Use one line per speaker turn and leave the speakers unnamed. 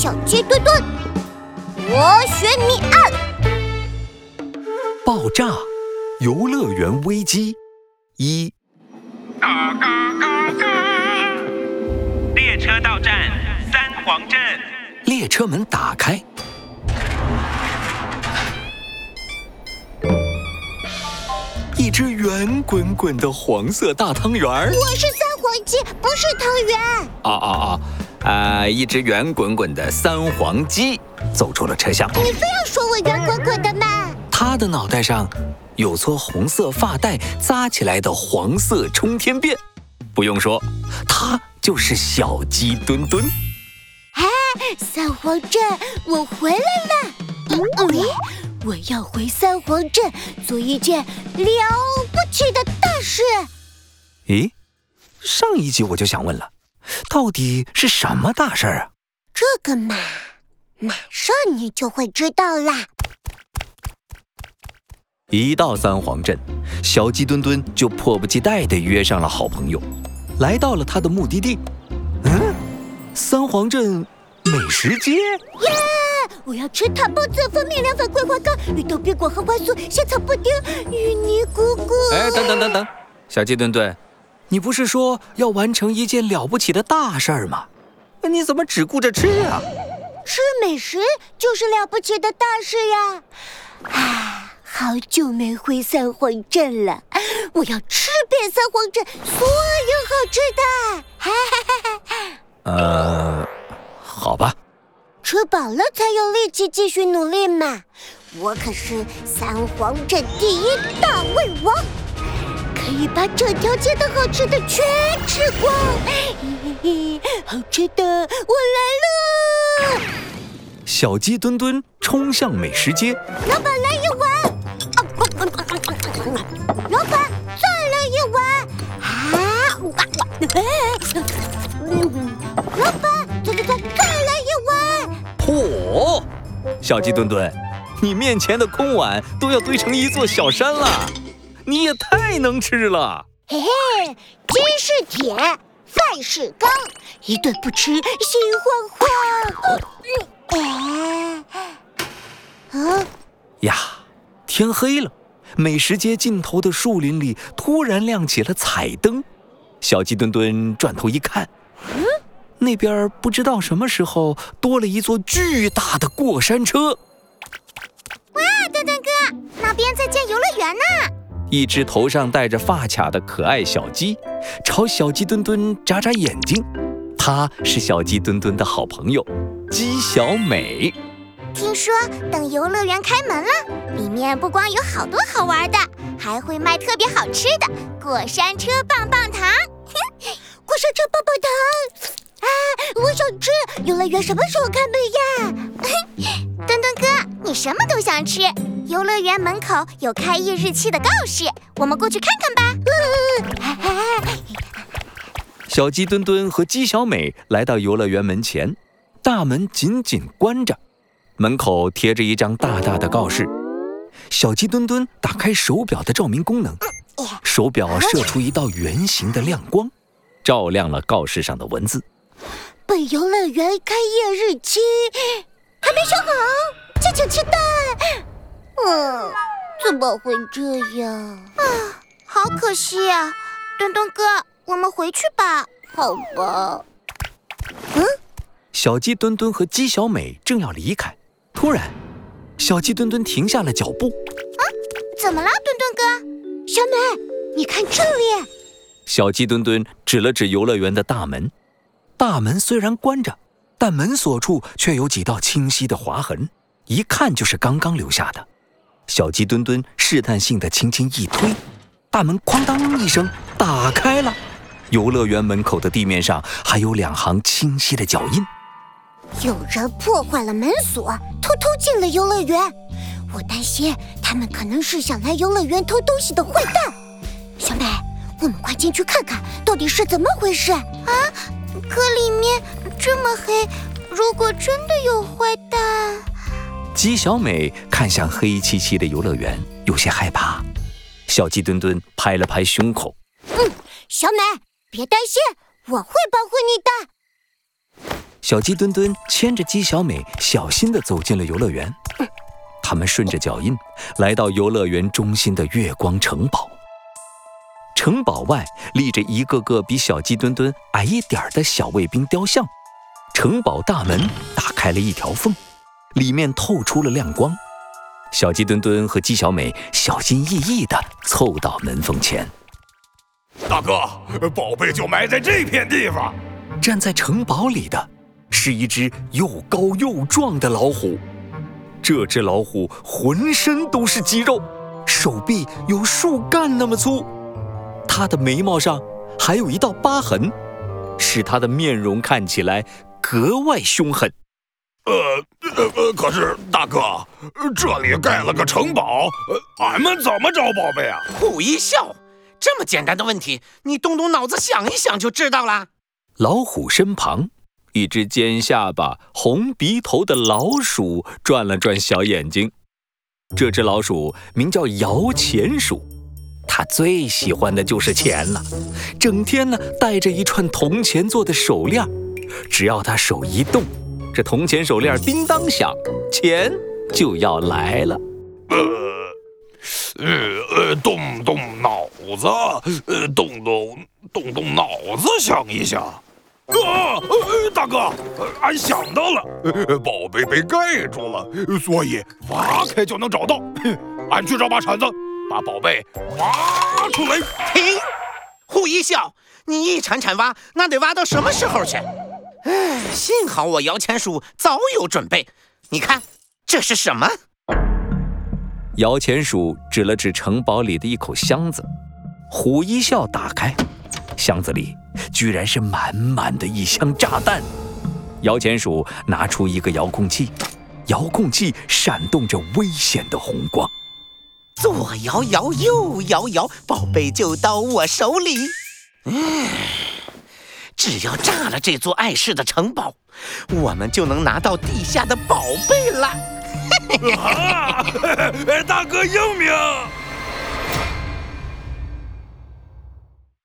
小鸡墩墩，螺旋谜案。
爆炸，游乐园危机一。
嘎嘎嘎嘎！列车到站三黄镇，
列车门打开，一只圆滚滚的黄色大汤圆儿。
我是三黄鸡，不是汤圆。
啊啊啊！啊，一只圆滚滚的三黄鸡走出了车厢。
你非要说我圆滚滚的吗？
它的脑袋上有撮红色发带扎起来的黄色冲天辫。不用说，它就是小鸡墩墩。
哎，三黄镇，我回来了。嗯，我要回三黄镇做一件了不起的大事。
咦，上一集我就想问了，到底是什么大事儿啊？
这个嘛，马上你就会知道啦。
一到三皇镇，小鸡墩墩就迫不及待地约上了好朋友，来到了他的目的地。嗯，三皇镇美食街。
耶！我要吃塔包子、蜂蜜凉粉、桂花糕、芋头冰果、荷花酥、香草布丁、芋泥姑姑。
哎，等等等等，小鸡墩墩，你不是说要完成一件了不起的大事儿吗？你怎么只顾着吃啊？
吃美食就是了不起的大事呀！啊。好久没回三皇镇了，我要吃遍三皇镇所有好吃的。哈哈
哈！呃，好吧。
吃饱了才有力气继续努力嘛。我可是三皇镇第一大胃王，可以把整条街的好吃的全吃光。嘿嘿，好吃的，我来了！
小鸡墩墩冲向美食街，
老板来一碗。老板，再来一碗啊！老板，再再再再来一碗！
嚯，小鸡墩墩，你面前的空碗都要堆成一座小山了，你也太能吃了！
嘿嘿，鸡是铁，饭是钢，一顿不吃心慌
慌。啊呀，天黑了。美食街尽头的树林里突然亮起了彩灯，小鸡墩墩转头一看，嗯，那边不知道什么时候多了一座巨大的过山车。
哇，墩墩哥，那边在建游乐园呢！
一只头上戴着发卡的可爱小鸡朝小鸡墩墩眨眨眼睛，它是小鸡墩墩的好朋友鸡小美。
听说等游乐园开门了，里面不光有好多好玩的，还会卖特别好吃的过山车棒棒糖。过山车棒棒糖啊，我想吃！游乐园什么时候开门呀？墩墩哥，你什么都想吃。游乐园门口有开业日期的告示，我们过去看看吧。
小鸡墩墩和鸡小美来到游乐园门前，大门紧紧关着。门口贴着一张大大的告示，小鸡墩墩打开手表的照明功能，手表射出一道圆形的亮光，照亮了告示上的文字。
本游乐园开业日期还没说好，敬请期待。嗯，怎么会这样啊？好可惜啊，墩墩哥，我们回去吧。好吧。
嗯，小鸡墩墩和鸡小美正要离开。突然，小鸡墩墩停下了脚步。啊，
怎么了，墩墩哥？小美，你看这里。
小鸡墩墩指了指游乐园的大门，大门虽然关着，但门锁处却有几道清晰的划痕，一看就是刚刚留下的。小鸡墩墩试探性的轻轻一推，大门哐当一声打开了。游乐园门口的地面上还有两行清晰的脚印。
有人破坏了门锁，偷偷进了游乐园。我担心他们可能是想来游乐园偷东西的坏蛋。小美，我们快进去看看到底是怎么回事啊！可里面这么黑，如果真的有坏……
鸡小美看向黑漆漆的游乐园，有些害怕。小鸡墩墩拍了拍胸口：“
嗯，小美，别担心，我会保护你的。”
小鸡墩墩牵着鸡小美，小心地走进了游乐园。他们顺着脚印，来到游乐园中心的月光城堡。城堡外立着一个个比小鸡墩墩矮一点的小卫兵雕像。城堡大门打开了一条缝，里面透出了亮光。小鸡墩墩和鸡小美小心翼翼地凑到门缝前。
大哥，宝贝就埋在这片地方。
站在城堡里的，是一只又高又壮的老虎。这只老虎浑身都是肌肉，手臂有树干那么粗。它的眉毛上还有一道疤痕，使它的面容看起来格外凶狠。
呃呃呃，可是大哥，这里盖了个城堡，俺们怎么找宝贝啊？
虎一笑，这么简单的问题，你动动脑子想一想就知道了。
老虎身旁，一只尖下巴、红鼻头的老鼠转了转小眼睛。这只老鼠名叫摇钱鼠，它最喜欢的就是钱了，整天呢戴着一串铜钱做的手链，只要它手一动，这铜钱手链叮当响，钱就要来了。呃
呃呃，动动脑子，呃，动动动动脑子，想一想。啊，大哥，俺想到了，宝贝被盖住了，所以挖开就能找到。俺去找把铲子，把宝贝挖出来。
停！虎一笑，你一铲铲挖，那得挖到什么时候去？唉，幸好我摇钱鼠早有准备。你看，这是什么？
摇钱鼠指了指城堡里的一口箱子。虎一笑打开，箱子里。居然是满满的一箱炸弹！摇钱鼠拿出一个遥控器，遥控器闪动着危险的红光。
左摇摇，右摇摇，宝贝就到我手里。嗯，只要炸了这座碍事的城堡，我们就能拿到地下的宝贝了。
大哥英明！